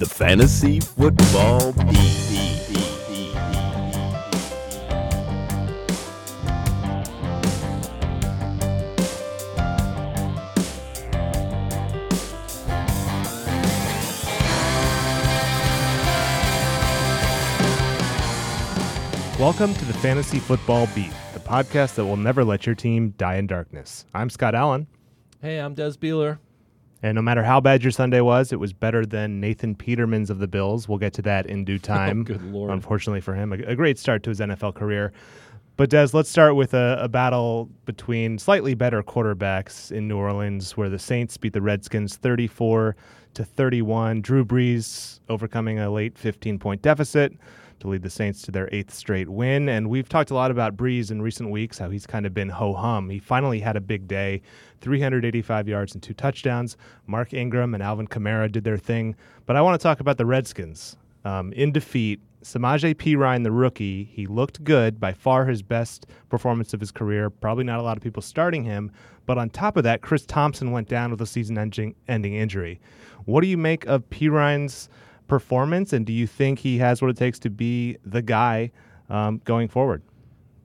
the Fantasy Football Beat. Welcome to the Fantasy Football Beat, the podcast that will never let your team die in darkness. I'm Scott Allen, Hey, I'm Des Bieler. And no matter how bad your Sunday was, it was better than Nathan Peterman's of the Bills. We'll get to that in due oh, time. good lord. Unfortunately for him, a, a great start to his NFL career. But Des, let's start with a, a battle between slightly better quarterbacks in New Orleans, where the Saints beat the Redskins 34 to 31. Drew Brees overcoming a late 15 point deficit to lead the Saints to their eighth straight win. And we've talked a lot about Brees in recent weeks, how he's kind of been ho hum. He finally had a big day 385 yards and two touchdowns. Mark Ingram and Alvin Kamara did their thing. But I want to talk about the Redskins. Um, in defeat, Samaje Perine, the rookie, he looked good, by far his best performance of his career. Probably not a lot of people starting him. But on top of that, Chris Thompson went down with a season ending injury. What do you make of Perine's performance, and do you think he has what it takes to be the guy um, going forward?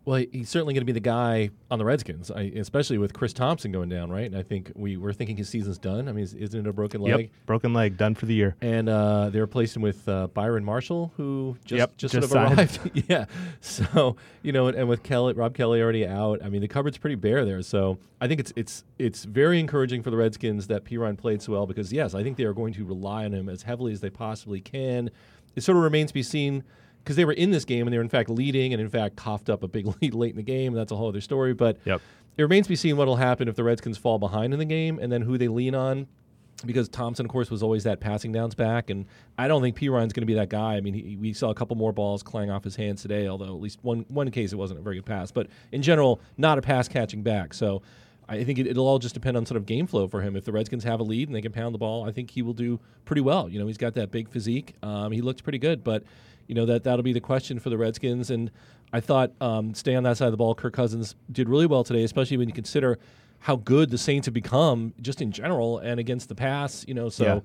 Well, he's certainly going to be the guy on the Redskins, I, especially with Chris Thompson going down, right? And I think we were thinking his season's done. I mean, isn't it a broken leg? Yep, broken leg, done for the year. And uh, they replaced him with uh, Byron Marshall, who just Yep, just, just sort of arrived. yeah. So you know, and, and with Kelley, Rob Kelley already out. I mean, the cupboard's pretty bare there. So I think it's it's it's very encouraging for the Redskins that Perine played so well because yes, I think they are going to rely on him as heavily as they possibly can. It sort of remains to be seen because they were in this game and they were in fact leading and in fact coughed up a big lead late in the game. And that's a whole other story. But Yep. it remains to be seen what will happen if the Redskins fall behind in the game and then who they lean on. Because Thompson, of course, was always that passing downs back, and I don't think Perine's going to be that guy. I mean, he, we saw a couple more balls clang off his hands today, although at least one one case it wasn't a very good pass. But in general, not a pass catching back. So I think it, it'll all just depend on sort of game flow for him. If the Redskins have a lead and they can pound the ball, I think he will do pretty well. You know, he's got that big physique. Um, he looked pretty good, but you know that that'll be the question for the Redskins. And I thought um, stay on that side of the ball. Kirk Cousins did really well today, especially when you consider how good the Saints have become just in general and against the pass. You know, so Yeah.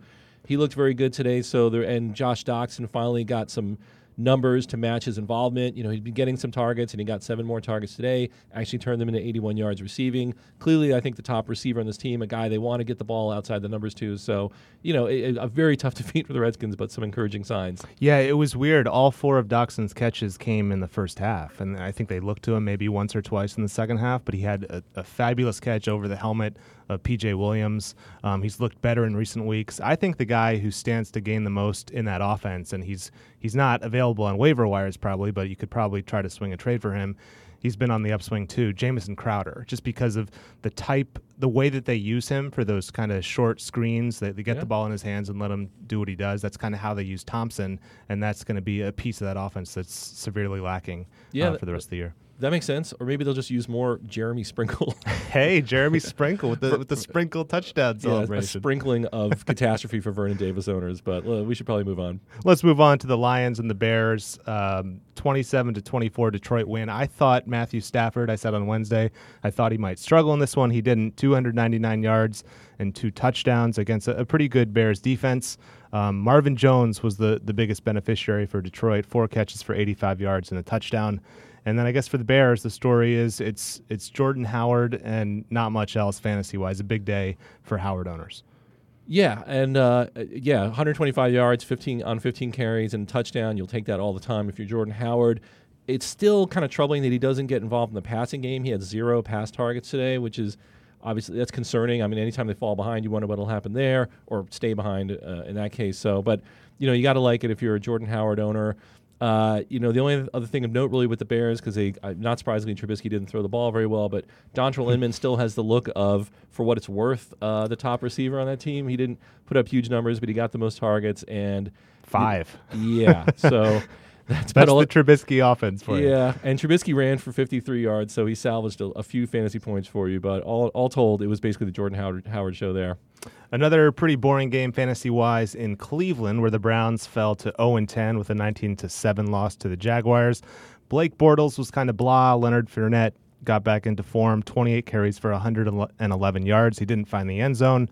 he looked very good today. So there and Josh Doctson finally got some numbers to match his involvement. You know, he'd been getting some targets and he got seven more targets today. Actually turned them into 81 yards receiving. Clearly, I think the top receiver on this team, a guy they want to get the ball outside the numbers to. So, you know, a, very tough defeat for the Redskins, but some encouraging signs. Yeah, it was weird. All four of Doctson's catches came in the first half, and I think they looked to him maybe once or twice in the second half. But he had a, a fabulous catch over the helmet of PJ Williams. Um, he's looked better in recent weeks. I think the guy who stands to gain the most in that offense, and he's he's not available on waiver wires probably, but you could probably try to swing a trade for him. He's been on the upswing too, Jamison Crowder, just because of the type, the way that they use him for those kind of short screens. They, they get Yeah. the ball in his hands and let him do what he does. That's kind of how they use Thompson, and that's going to be a piece of that offense that's severely lacking Yeah, uh, for the rest of the year. That makes sense. Or maybe they'll just use more Jeremy Sprinkle. Hey, Jeremy Sprinkle with the with the sprinkle touchdown yeah, a sprinkling of catastrophe for Vernon Davis owners. But uh, we should probably move on. Let's move on to the Lions and the Bears. Um, 27 to 24 Detroit win. I thought Matthew Stafford, I said on Wednesday, I thought he might struggle in this one. He didn't. 299 yards and two touchdowns against a, a pretty good Bears defense. Um, Marvin Jones was the, the biggest beneficiary for Detroit, four catches for 85 yards and a touchdown. And then I guess for the Bears, the story is it's it's Jordan Howard and not much else fantasy wise. A big day for Howard owners. Yeah, and uh, yeah, 125 yards, 15 on 15 carries, and touchdown. You'll take that all the time if you're Jordan Howard. It's still kind of troubling that he doesn't get involved in the passing game. He had zero pass targets today, which is obviously that's concerning. I mean, anytime they fall behind, you wonder what'll happen there, or stay behind uh, in that case. So, but you know, you got to like it if you're a Jordan Howard owner. Uh, you know, the only other thing of note really with the Bears, because they, uh, not surprisingly, Trubisky didn't throw the ball very well, but Dontrelle Inman still has the look of, for what it's worth, uh, the top receiver on that team. He didn't put up huge numbers, but he got the most targets, and Five. yeah, so that's, That's the Trubisky offense for you. Yeah, and Trubisky ran for 53 yards, so he salvaged a, a few fantasy points for you. But all, all told, it was basically the Jordan Howard, Howard show there. Another pretty boring game fantasy wise in Cleveland, where the Browns fell to 0 10 with a 19 7 loss to the Jaguars. Blake Bortles was kind of blah. Leonard Fournette got back into form, 28 carries for 111 yards. He didn't find the end zone.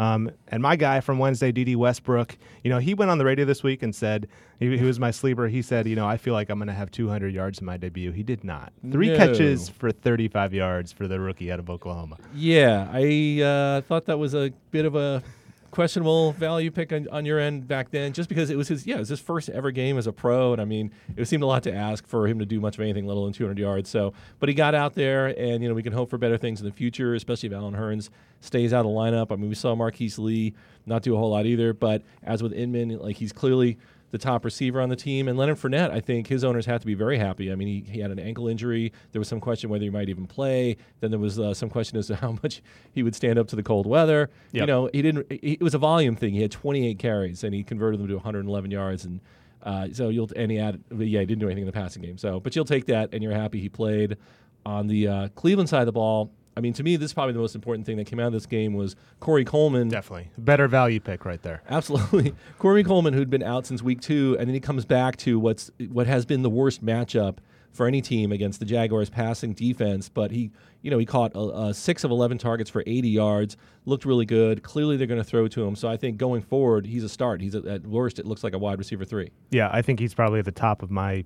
Um, and my guy from Wednesday, Dede Westbrook, you know, he went on the radio this week and said he, he was my sleeper. He said, you know, I feel like I'm going to have 200 yards in my debut. He did not. Three No. catches for 35 yards for the rookie out of Oklahoma. Yeah, I uh, thought that was a bit of a questionable value pick on, on your end back then, just because it was his yeah, it was his first ever game as a pro, and I mean, it seemed a lot to ask for him to do much of anything, let alone 200 yards. So, but he got out there, and you know we can hope for better things in the future, especially if Allen Hurns stays out of the lineup. I mean, we saw Marquise Lee not do a whole lot either, but as with Inman, like he's clearly the top receiver on the team. And Leonard Fournette, I think his owners have to be very happy. I mean, he, he had an ankle injury. There was some question whether he might even play. Then there was uh, some question as to how much he would stand up to the cold weather. You know, he didn't. He, it was a volume thing. He had 28 carries and he converted them to 111 yards. And uh, so you'll and he had yeah he didn't do anything in the passing game. So but you'll take that and you're happy he played on the uh, Cleveland side of the ball. I mean, to me, this is probably the most important thing that came out of this game was Corey Coleman. Definitely. Better value pick right there. Absolutely. Corey Coleman, who'd been out since week two, and then he comes back to what's what has been the worst matchup for any team against the Jaguars passing defense. But he, you know, he caught uh, uh, six of 11 targets for 80 yards, looked really good. Clearly, they're going to throw to him. So I think going forward, he's a start. He's a, at worst, it looks like a wide receiver three. Yeah, I think he's probably at the top of my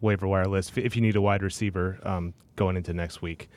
waiver wire list if you need a wide receiver um, going into next week.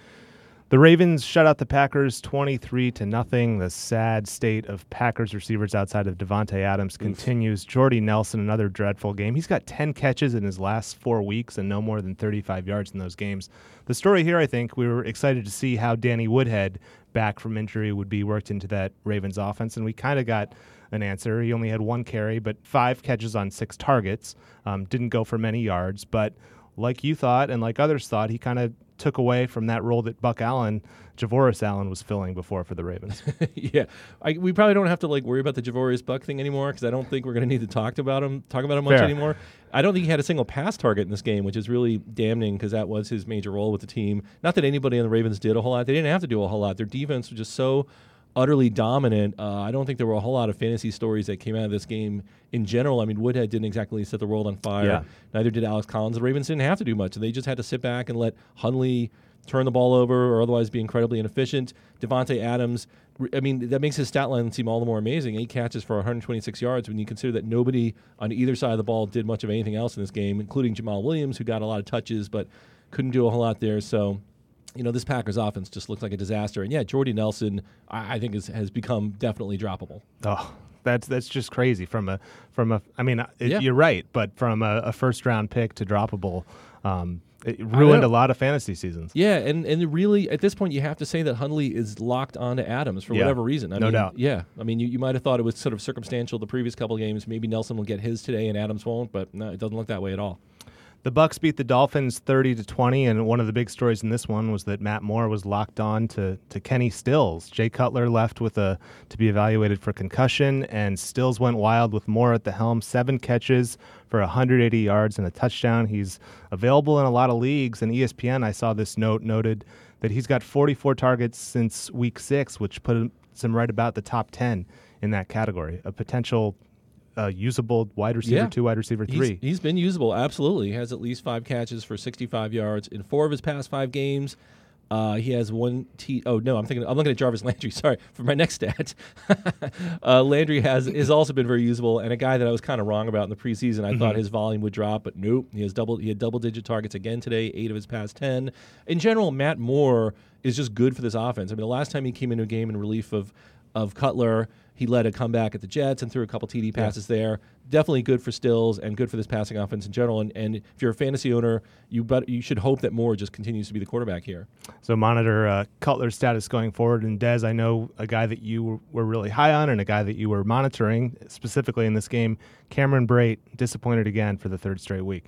The Ravens shut out the Packers 23 to nothing. The sad state of Packers receivers outside of Davante Adams continues. Jordy Nelson, another dreadful game. He's got 10 catches in his last four weeks and no more than 35 yards in those games. The story here, I think, we were excited to see how Danny Woodhead, back from injury, would be worked into that Ravens offense, and we kind of got an answer. He only had one carry, but five catches on six targets. Um, didn't go for many yards, but like you thought and like others thought, he kind of took away from that role that Buck Allen, Javorius Allen, was filling before for the Ravens. yeah, I, we probably don't have to like worry about the Javorius Buck thing anymore because I don't think we're going to need to talk about him talk about him much Fair. anymore. I don't think he had a single pass target in this game, which is really damning because that was his major role with the team. Not that anybody on the Ravens did a whole lot; they didn't have to do a whole lot. Their defense was just so utterly dominant. Uh, I don't think there were a whole lot of fantasy stories that came out of this game in general. I mean, Woodhead didn't exactly set the world on fire. Yeah. Neither did Alex Collins. The Ravens didn't have to do much, and they just had to sit back and let Hundley turn the ball over or otherwise be incredibly inefficient. Davante Adams, I mean, that makes his stat line seem all the more amazing. Eight catches for 126 yards when you consider that nobody on either side of the ball did much of anything else in this game, including Jamaal Williams, who got a lot of touches but couldn't do a whole lot there. So, you know, this Packers offense just looks like a disaster. And yeah, Jordy Nelson, I, I think, is, has become definitely droppable. oh, that's that's just crazy. From a from a, I mean, it, Yeah. you're right, but from a, a first round pick to droppable, um, it ruined a lot of fantasy seasons. Yeah, and, and really, at this point, you have to say that Hundley is locked onto Adams for Yeah, whatever reason. I no mean, doubt. Yeah, I mean, you, you might have thought it was sort of circumstantial the previous couple of games. Maybe Nelson will get his today and Adams won't, but no, it doesn't look that way at all. The Bucs beat the Dolphins 30 to 20 and one of the big stories in this one was that Matt Moore was locked on to to Kenny Stills. Jay Cutler left with a to be evaluated for concussion and Stills went wild with Moore at the helm, 7 catches for 180 yards and a touchdown. He's available in a lot of leagues and ESPN I saw this note noted that he's got 44 targets since week 6, which puts him right about the top 10 in that category. A potential uh, usable wide receiver Yeah. 2, wide receiver 3. He's, he's been usable, absolutely. He has at least five catches for 65 yards in four of his past five games. Uh, he has one T. Oh no, I'm thinking. I'm looking at Jarvis Landry. Sorry for my next stat. uh, Landry has has also been very usable, and a guy that I was kind of wrong about in the preseason. I thought his volume would drop, but nope. He has double. He had double digit targets again today. Eight of his past ten. In general, Matt Moore is just good for this offense. I mean, the last time he came into a game in relief of of Cutler. He led a comeback at the Jets and threw a couple TD passes there. Definitely good for Stills and good for this passing offense in general. And, and if you're a fantasy owner, you bet, you should hope that Moore just continues to be the quarterback here. So monitor uh, Cutler's status going forward. And Des, I know a guy that you were- were really high on and a guy that you were monitoring specifically in this game. Cameron Brate disappointed again for the third straight week.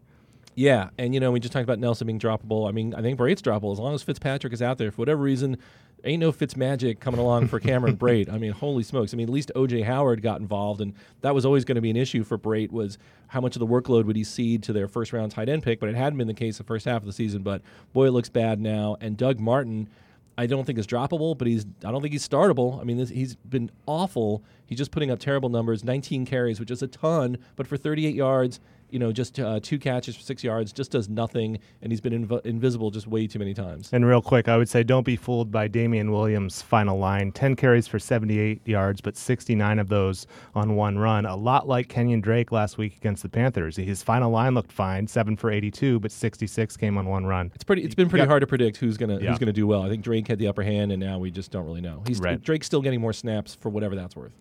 Yeah, and you know we just talked about Nelson being droppable. I mean, I think Brate's droppable as long as Fitzpatrick is out there for whatever reason. Ain't no Fitz magic coming along for Cameron Brate. I mean, holy smokes! I mean, at least OJ Howard got involved, and that was always going to be an issue for Brate was how much of the workload would he cede to their first round tight end pick. But it hadn't been the case the first half of the season. But boy, it looks bad now. And Doug Martin. I don't think is droppable, but he's I don't think he's startable. I mean, this, he's been awful. He's just putting up terrible numbers. 19 carries, which is a ton, but for 38 yards you know, just uh, two catches for six yards, just does nothing, and he's been inv- invisible just way too many times. And real quick, I would say don't be fooled by Damien Williams' final line 10 carries for 78 yards, but 69 of those on one run. A lot like Kenyan Drake last week against the Panthers. His final line looked fine 7 for 82, but 66 came on one run. It's pretty. It's been pretty hard to predict who's gonna Yeah. who's gonna do well. I think Drake had the upper hand, and now we just don't really know. He's Right. Drake's still getting more snaps for whatever that's worth.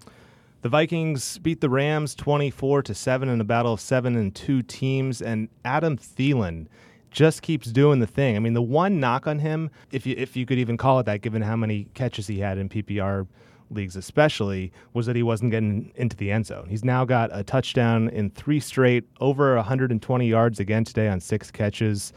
The Vikings beat the Rams 24 to 7 in a battle of 7 and 2 teams and Adam Thielen just keeps doing the thing. I mean, the one knock on him, if you if you could even call it that given how many catches he had in PPR leagues especially, was that he wasn't getting into the end zone. He's now got a touchdown in 3 straight, over 120 yards again today on 6 catches.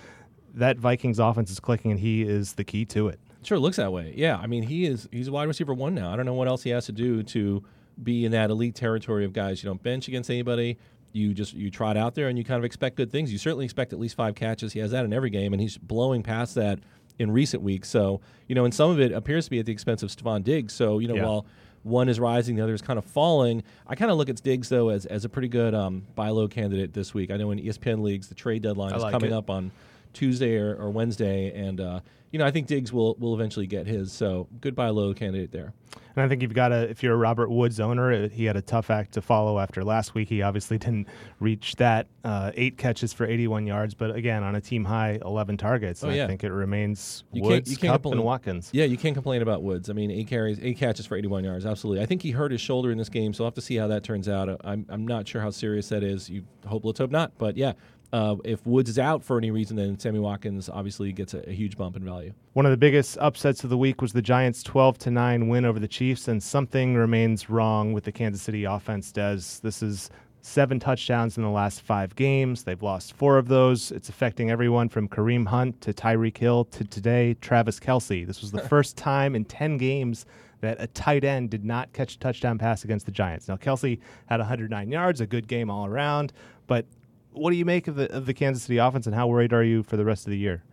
That Vikings offense is clicking and he is the key to it. Sure, looks that way. Yeah, I mean he is. He's a wide receiver one now. I don't know what else he has to do to be in that elite territory of guys you don't bench against anybody. You just you trot out there and you kind of expect good things. You certainly expect at least five catches. He has that in every game, and he's blowing past that in recent weeks. So you know, and some of it appears to be at the expense of Stefon Diggs. So you know, Yeah. while one is rising, the other is kind of falling. I kind of look at Diggs though as, as a pretty good um, buy low candidate this week. I know in ESPN leagues the trade deadline I is like coming it. up on Tuesday or, or Wednesday, and uh, you know I think Diggs will will eventually get his. So good buy low candidate there. And I think you've got to, if you're a Robert Woods owner, uh, he had a tough act to follow after last week. He obviously didn't reach that uh, eight catches for 81 yards, but again, on a team high, 11 targets. Oh, yeah. I think it remains You can't- Woods, you can't Kupp, complain. and Watkins. Yeah, you can't complain about Woods. I mean, eight carries, eight catches for 81 yards. Absolutely. I think he hurt his shoulder in this game, so I'll have to see how that turns out. I'm, I'm not sure how serious that is. You hope, let's hope not. But yeah, uh, if Woods is out for any reason, then Sammy Watkins obviously gets a, a huge bump in value. One of the biggest upsets of the week was the Giants' 12 to 9 win over the Chiefs, and something remains wrong with the Kansas City offense. Des, this is seven touchdowns in the last five games. They've lost four of those. It's affecting everyone from Kareem Hunt to Tyreek Hill to today Travis Kelce. This was the first time in 10 games that a tight end did not catch a touchdown pass against the Giants. Now Kelce had 109 yards, a good game all around, but what do you make of the of the Kansas City offense, and how worried are you for the rest of the year?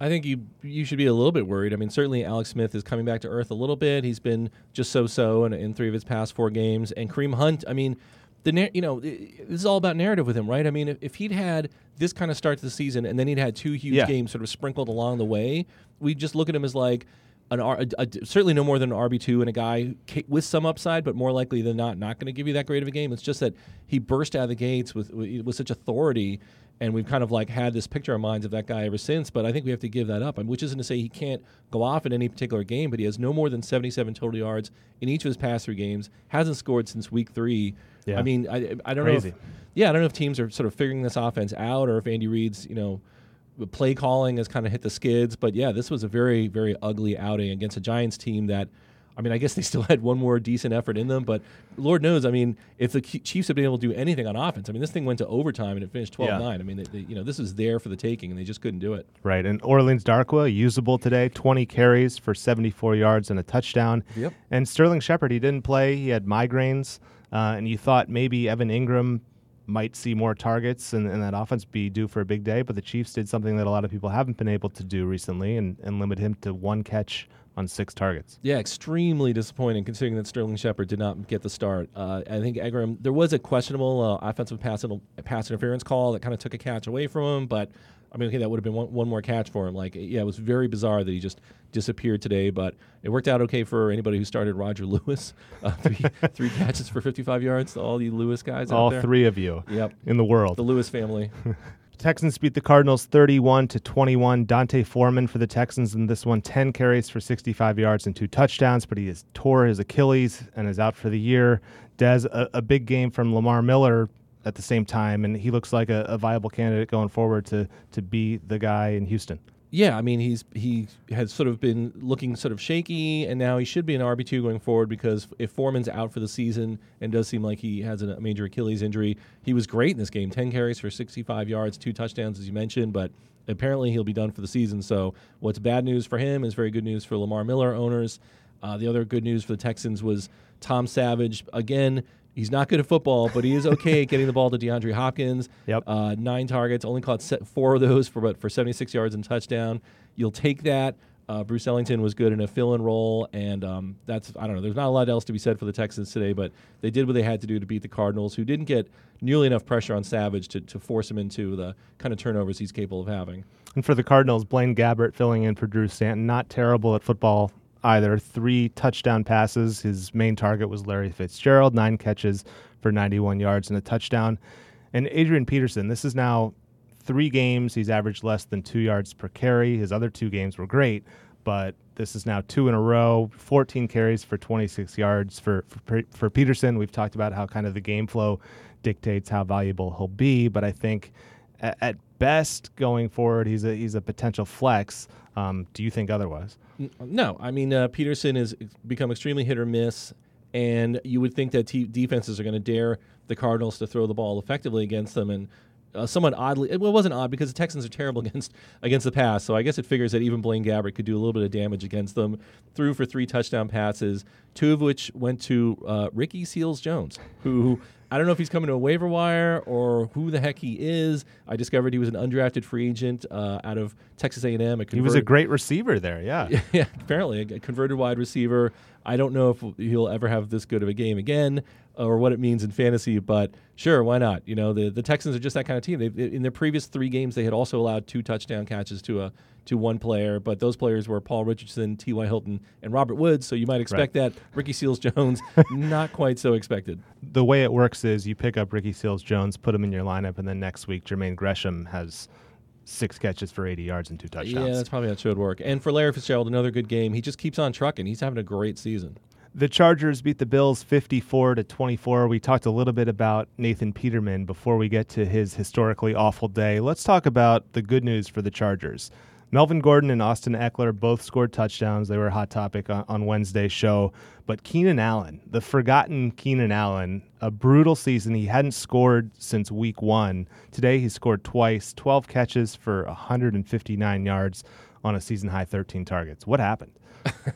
I think you you should be a little bit worried. I mean, certainly Alex Smith is coming back to earth a little bit. He's been just so-so in, in three of his past four games. And Kareem Hunt, I mean, the you know this is all about narrative with him, right? I mean, if, if he'd had this kind of start to the season and then he'd had two huge Yeah. games sort of sprinkled along the way, we just look at him as like an R, a, a- certainly no more than an RB two and a guy with some upside, but more likely than not not going to give you that great of a game. It's just that he burst out of the gates with with, such authority and we've kind of like had this picture in our minds of that guy ever since. But I think we have to give that up, I mean, which isn't to say he can't go off in any particular game, but he has no more than 77 total yards in each of his past three games. Hasn't scored since week three. Yeah. I mean, I, I don't Crazy. know. If, yeah, I don't know if teams are sort of figuring this offense out, or if Andy Reid's, you know. Play calling has kind of hit the skids, but yeah, this was a very, very ugly outing against a Giants team that, I mean, I guess they still had one more decent effort in them, but Lord knows, I mean, if the Chiefs had been able to do anything on offense, I mean, this thing went to overtime and it finished 12 9. I mean, they, they, you know, this is there for the taking and they just couldn't do it. Right. And Orleans Darkwa, usable today, 20 carries for 74 yards and a touchdown. Yep. And Sterling Shepard, he didn't play. He had migraines. Uh, and you thought maybe Evan Engram might see more targets and, and that offense be due for a big day. But the Chiefs did something that a lot of people haven't been able to do recently and, and limit him to one catch on six targets. Yeah, extremely disappointing considering that Sterling Shepard did not get the start. Uh, I think Engram, there was a questionable uh, offensive pass, pass interference call that kind of took a catch away from him, but I mean, okay, that would have been one, one more catch for him. Like, yeah, it was very bizarre that he just disappeared today, but it worked out okay for anybody who started Roger Lewis. Uh, three, three catches for 55 yards. All you Lewis guys out All three of you Yep. in the world. The Lewis family. Texans beat the Cardinals 31 to 21. D'Onta Foreman for the Texans in this one 10 carries for 65 yards and two touchdowns, but he has tore his Achilles and is out for the year. Des, a, a big game from Lamar Miller at the same time, and he looks like a, a viable candidate going forward to to be the guy in Houston. Yeah, I mean he's he has sort of been looking sort of shaky, and now he should be an RB two going forward because if Foreman's out for the season and does seem like he has a major Achilles injury, he was great in this game. Ten carries for sixty five yards, two touchdowns as you mentioned, but apparently he'll be done for the season. So what's bad news for him is very good news for Lamar Miller owners. Uh, the other good news for the Texans was Tom Savage again. He's not good at football, but he is okay at getting the ball to DeAndre Hopkins. Yep. Uh, nine targets, only caught four of those for but for 76 yards and touchdown. You'll take that Uh, Bruce Ellington was good in a fill-in role, and um, that's I don't know. There's not a lot else to be said for the Texans today, but they did what they had to do to beat the Cardinals, who didn't get nearly enough pressure on Savage to, to force him into the kind of turnovers he's capable of having. And for the Cardinals, Blaine Gabbert filling in for Drew Stanton, not terrible at football either. Three touchdown passes. His main target was Larry Fitzgerald, nine catches for 91 yards and a touchdown. And Adrian Peterson, this is now three games. He's averaged less than two yards per carry. His other two games were great, but this is now two in a row. 14 carries for 26 yards for, for for Peterson. We've talked about how kind of the game flow dictates how valuable he'll be, but I think at, best going forward, he's a he's a potential flex. Um, do you think otherwise? No, I mean uh, Peterson has become extremely hit or miss, and you would think that defenses are going to dare the Cardinals to throw the ball effectively against them, and uh, somewhat oddly, it, well, it wasn't odd because the Texans are terrible against against the pass. So I guess it figures that even Blaine Gabbert could do a little bit of damage against them. Threw for three touchdown passes, two of which went to uh, Ricky Seals Jones, who I don't know if he's coming to a waiver wire or who the heck he is. I discovered he was an undrafted free agent uh, out of Texas A&M. he was a great receiver there, yeah. yeah, apparently a converted wide receiver. I don't know if he'll ever have this good of a game again uh, or what it means in fantasy, but sure, why not? You know, the, the Texans are just that kind of team. They in their previous three games, they had also allowed two touchdown catches to a to one player, but those players were Paul Richardson, T.Y. Hilton, and Robert Woods. So you might expect right. that. Ricky Seals Jones, not quite so expected. The way it works is you pick up Ricky Seals Jones, put him in your lineup, and then next week Jermaine Gresham has six catches for 80 yards and two touchdowns. Yeah, that's probably how it should work. And for Larry Fitzgerald, another good game. He just keeps on trucking. He's having a great season. The Chargers beat the Bills 54 to 24. We talked a little bit about Nathan Peterman before we get to his historically awful day. Let's talk about the good news for the Chargers. Melvin Gordon and Austin Ekeler both scored touchdowns. They were a hot topic on, on Wednesday's show. But Keenan Allen, the forgotten Keenan Allen, a brutal season. He hadn't scored since week one. Today he scored twice, 12 catches for 159 yards on a season high 13 targets. What happened?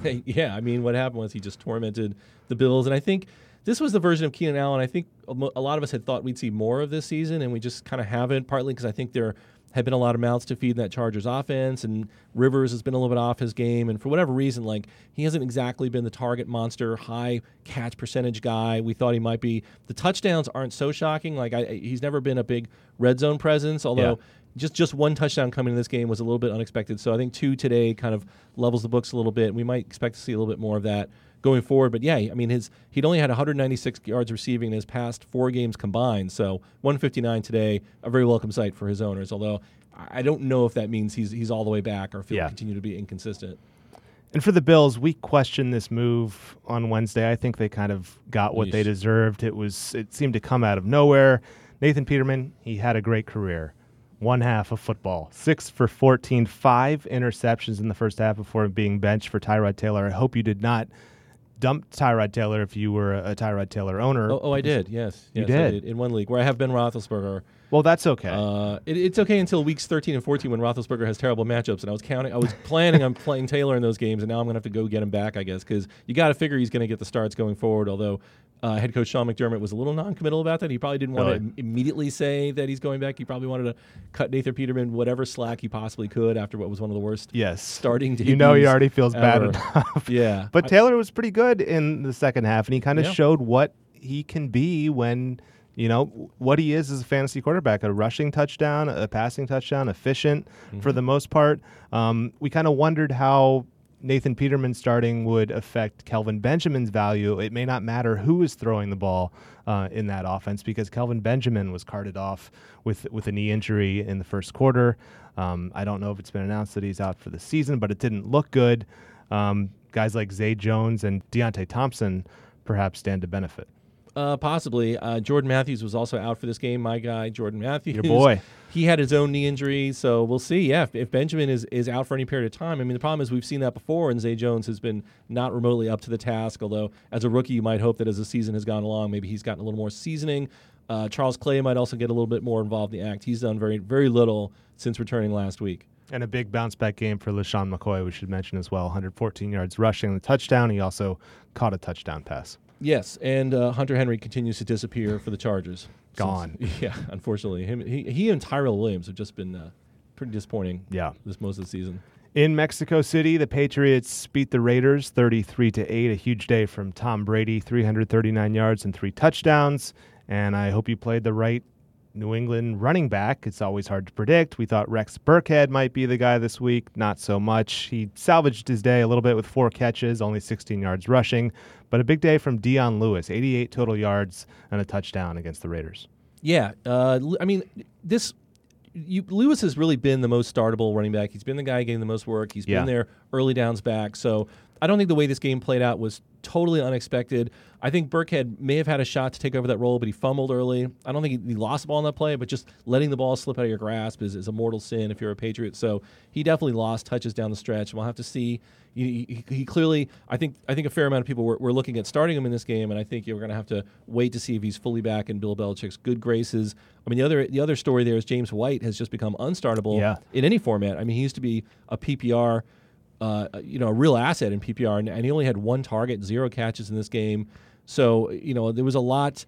yeah, I mean, what happened was he just tormented the Bills, and I think this was the version of Keenan Allen. I think a lot of us had thought we'd see more of this season, and we just kind of haven't. Partly because I think there had been a lot of mouths to feed in that Chargers offense, and Rivers has been a little bit off his game, and for whatever reason, like he hasn't exactly been the target monster, high catch percentage guy. We thought he might be. The touchdowns aren't so shocking. Like I, he's never been a big red zone presence, although. Yeah just just one touchdown coming in this game was a little bit unexpected. So I think two today kind of levels the books a little bit. We might expect to see a little bit more of that going forward. But yeah, I mean his he'd only had 196 yards receiving in his past four games combined. So 159 today, a very welcome sight for his owners. Although I don't know if that means he's he's all the way back or if he'll yeah. continue to be inconsistent. And for the Bills, we questioned this move on Wednesday. I think they kind of got what Yeesh. they deserved. It was it seemed to come out of nowhere. Nathan Peterman, he had a great career one half of football. Six for 14, five interceptions in the first half before being benched for Tyrod Taylor. I hope you did not dump Tyrod Taylor if you were a, Tyrod Taylor owner. Oh, oh I did. Yes, you yes, did. did. in one league where I have Ben Roethlisberger. Well, that's okay. Uh, it, it's okay until weeks 13 and 14 when Roethlisberger has terrible matchups, and I was counting. I was planning on playing Taylor in those games, and now I'm gonna have to go get him back, I guess, because you got to figure he's gonna get the starts going forward. Although uh, head coach Sean McDermott was a little non-committal about that. He probably didn't want to immediately say that he's going back. He probably wanted to cut Nathan Peterman whatever slack he possibly could after what was one of the worst yes. starting You know he already feels ever. bad enough. yeah. But Taylor was pretty good in the second half, and he kind of yeah. showed what he can be when you know what he is as a fantasy quarterback a rushing touchdown a passing touchdown efficient mm-hmm. for the most part um, we kind of wondered how Nathan Peterman starting would affect Kelvin Benjamin's value. It may not matter who is throwing the ball uh, in that offense because Kelvin Benjamin was carted off with with a knee injury in the first quarter. Um, I don't know if it's been announced that he's out for the season, but it didn't look good. Um, guys like Zay Jones and Deonte Thompson perhaps stand to benefit. Uh, possibly. Uh, Jordan Matthews was also out for this game. My guy, Jordan Matthews. Your boy. He had his own knee injury, so we'll see. Yeah, if, if, Benjamin is, is out for any period of time, I mean, the problem is we've seen that before, and Zay Jones has been not remotely up to the task. Although, as a rookie, you might hope that as the season has gone along, maybe he's gotten a little more seasoning. Uh, Charles Clay might also get a little bit more involved in the act. He's done very, very little since returning last week. And a big bounce back game for LeSean McCoy, we should mention as well. 114 yards rushing the touchdown. He also caught a touchdown pass. Yes, and uh, Hunter Henry continues to disappear for the Chargers. Gone. Since, yeah, unfortunately, him he, he and Tyrell Williams have just been uh, pretty disappointing. Yeah, this most of the season. In Mexico City, the Patriots beat the Raiders 33 to 8. A huge day from Tom Brady, 339 yards and three touchdowns. And I hope you played the right New England running back. It's always hard to predict. We thought Rex Burkhead might be the guy this week. Not so much. He salvaged his day a little bit with four catches, only 16 yards rushing. But a big day from Dion Lewis, 88 total yards and a touchdown against the Raiders. Yeah, uh, I mean, this you, Lewis has really been the most startable running back. He's been the guy getting the most work. He's Yeah. been there early downs back. So I don't think the way this game played out was totally unexpected. I think Burkhead may have had a shot to take over that role, but he fumbled early. I don't think he, he lost the ball in that play, but just letting the ball slip out of your grasp is, is a mortal sin if you're a Patriot. So he definitely lost touches down the stretch. We'll have to see. He, he, he clearly, I think, I think a fair amount of people were, were looking at starting him in this game, and I think you're going to have to wait to see if he's fully back in Bill Belichick's good graces. I mean, the other the other story there is James White has just become unstartable Yeah. in any format. I mean, he used to be a PPR, uh, you know, a real asset in PPR, and, and he only had one target, zero catches in this game. So you know, there was a lot.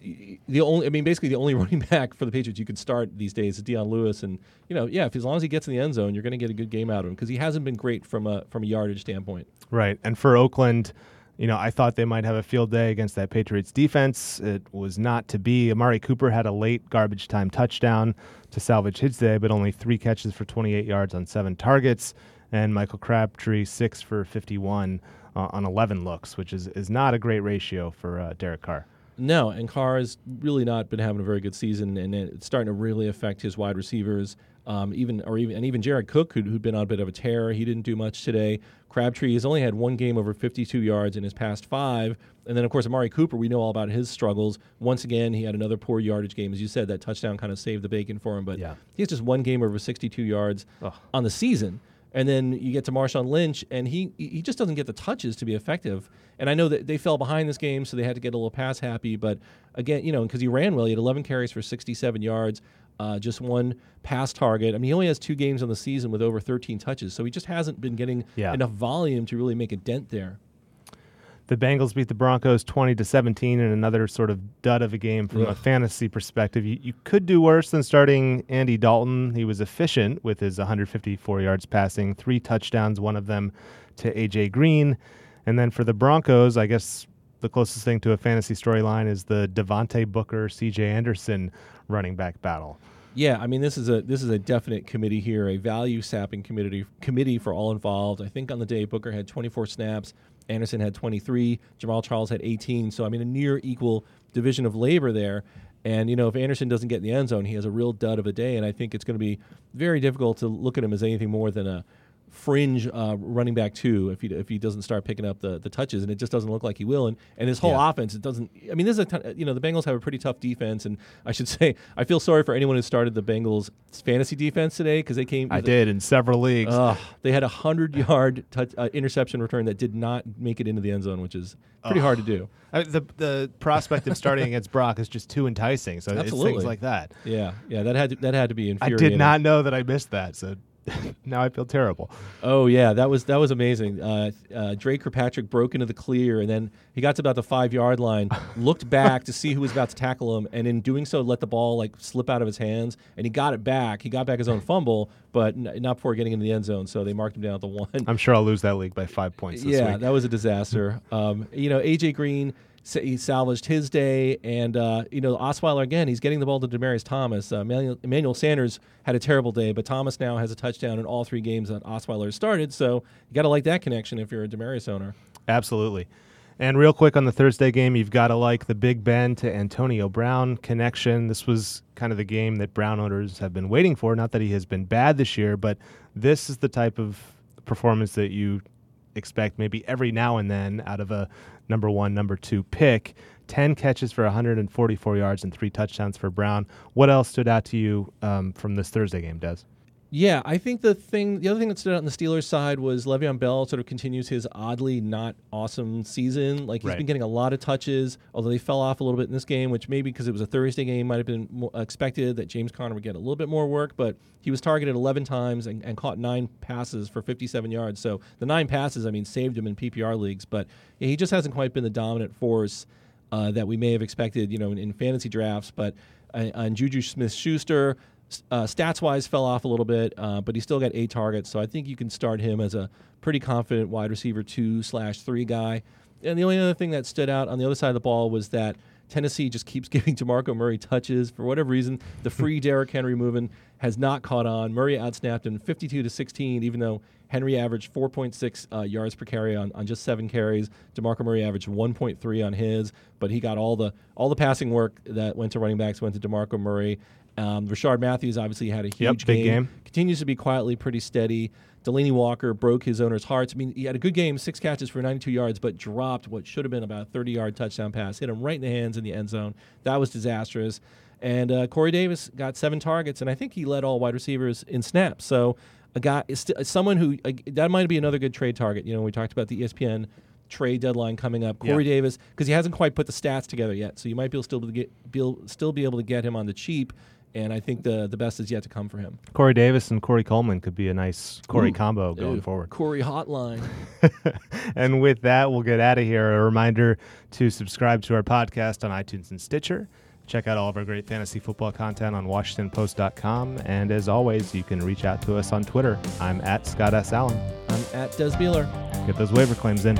The only, I mean, basically the only running back for the Patriots you could start these days is Dion Lewis, and you know, yeah, if as long as he gets in the end zone, you're going to get a good game out of him because he hasn't been great from a from a yardage standpoint. Right. And for Oakland, you know, I thought they might have a field day against that Patriots defense. It was not to be. Amari Cooper had a late garbage time touchdown to salvage his day, but only three catches for 28 yards on seven targets. And Michael Crabtree, six for 51 uh, on 11 looks, which is, is not a great ratio for uh, Derek Carr. No, and Carr has really not been having a very good season, and it's starting to really affect his wide receivers. Um, even or even and even Jared Cook, who'd, who'd been on a bit of a tear, he didn't do much today. Crabtree has only had one game over 52 yards in his past five, and then of course Amari Cooper, we know all about his struggles. Once again, he had another poor yardage game, as you said. That touchdown kind of saved the bacon for him, but Yeah. he has just one game over 62 yards on the season. And then you get to Marshawn Lynch, and he he just doesn't get the touches to be effective. And I know that they fell behind this game, so they had to get a little pass happy. But again, you know, because he ran well, he had 11 carries for 67 yards, uh, just one pass target. I mean, he only has two games on the season with over 13 touches, so he just hasn't been getting Yeah. enough volume to really make a dent there. The Bengals beat the Broncos 20 to 17 in another sort of dud of a game from a fantasy perspective. You, you could do worse than starting Andy Dalton. He was efficient with his 154 yards passing, three touchdowns, one of them to AJ Green. And then for the Broncos, I guess the closest thing to a fantasy storyline is the Devontae Booker CJ Anderson running back battle. Yeah, I mean this is a this is a definite committee here, a value sapping committee committee for all involved. I think on the day Booker had 24 snaps, Anderson had 23, Jamaal Charles had 18. So I mean a near equal division of labor there. And you know if Anderson doesn't get in the end zone, he has a real dud of a day. And I think it's going to be very difficult to look at him as anything more than a fringe uh, running back two if he if he doesn't start picking up the, the touches and it just doesn't look like he will and and his whole Yeah. offense it doesn't I mean this is a ton, you know the Bengals have a pretty tough defense and I should say I feel sorry for anyone who started the Bengals fantasy defense today because they came I did in several leagues. Ugh, they had a hundred yard touch, uh, interception return that did not make it into the end zone which is pretty hard to do I the the prospect of starting against Brock is just too enticing. So it's things like that. yeah yeah that had to, that had to be infuriating I did not know that I missed that. So now I feel terrible. Oh yeah, that was that was amazing. Uh, uh, Dre Kirkpatrick broke into the clear, and then he got to about the five yard line, looked back to see who was about to tackle him, and in doing so, let the ball like slip out of his hands, and he got it back. He got back his own fumble, but n- not before getting into the end zone. So they marked him down at the one. I'm sure I'll lose that league by five points this yeah, week. that was a disaster. Um, you know, AJ Green. He salvaged his day, and uh, you know Osweiler again. He's getting the ball to Demaryius Thomas. Uh, Emmanuel, Emmanuel Sanders had a terrible day, but Thomas now has a touchdown in all three games that Osweiler started. So you got to like that connection if you're a Demaryius owner. Absolutely. And real quick on the Thursday game, you've got to like the Big Ben to Antonio Brown connection. This was kind of the game that Brown owners have been waiting for. Not that he has been bad this year, but this is the type of performance that you expect maybe every now and then out of a number one, number two pick. 10 catches for 144 yards and three touchdowns for Brown. What else stood out to you um, from this Thursday game, Des? Yeah, I think the thing, the other thing that stood out on the Steelers side was Le'Veon Bell sort of continues his oddly not awesome season. Like he's Right. been getting a lot of touches, although they fell off a little bit in this game, which maybe because it was a Thursday game might have been expected that James Conner would get a little bit more work. But he was targeted 11 times and, and caught nine passes for 57 yards. So the nine passes, I mean, saved him in PPR leagues. But yeah, he just hasn't quite been the dominant force uh, that we may have expected, you know, in, in fantasy drafts. But uh, on Juju Smith-Schuster. Uh, stats wise, fell off a little bit, uh, but he still got eight targets. So I think you can start him as a pretty confident wide receiver two slash three guy. And the only other thing that stood out on the other side of the ball was that Tennessee just keeps giving DeMarco Murray touches for whatever reason. The free Derrick Henry movement has not caught on. Murray outsnapped him 52 to 16, even though Henry averaged 4.6 uh, yards per carry on, on just seven carries. DeMarco Murray averaged 1.3 on his, but he got all the all the passing work that went to running backs went to DeMarco Murray. Um, Rishard Matthews obviously had a huge Yep, big game. Continues to be quietly pretty steady. Delanie Walker broke his owner's hearts. I mean, he had a good game, six catches for 92 yards, but dropped what should have been about a 30 yard touchdown pass. Hit him right in the hands in the end zone. That was disastrous. And uh, Corey Davis got seven targets, and I think he led all wide receivers in snaps. So, a guy, someone who uh, that might be another good trade target. You know, we talked about the ESPN trade deadline coming up. Corey Yeah. Davis, because he hasn't quite put the stats together yet, so you might be able still to get be, able- still be able to get him on the cheap. And I think the the best is yet to come for him. Corey Davis and Corey Coleman could be a nice Corey Ooh. combo going forward. Corey Hotline. and with that, we'll get out of here. A reminder to subscribe to our podcast on iTunes and Stitcher. Check out all of our great fantasy football content on WashingtonPost.com. And as always, you can reach out to us on Twitter. I'm at Scott S. Allen. I'm at Des Bieler. Get those waiver claims in.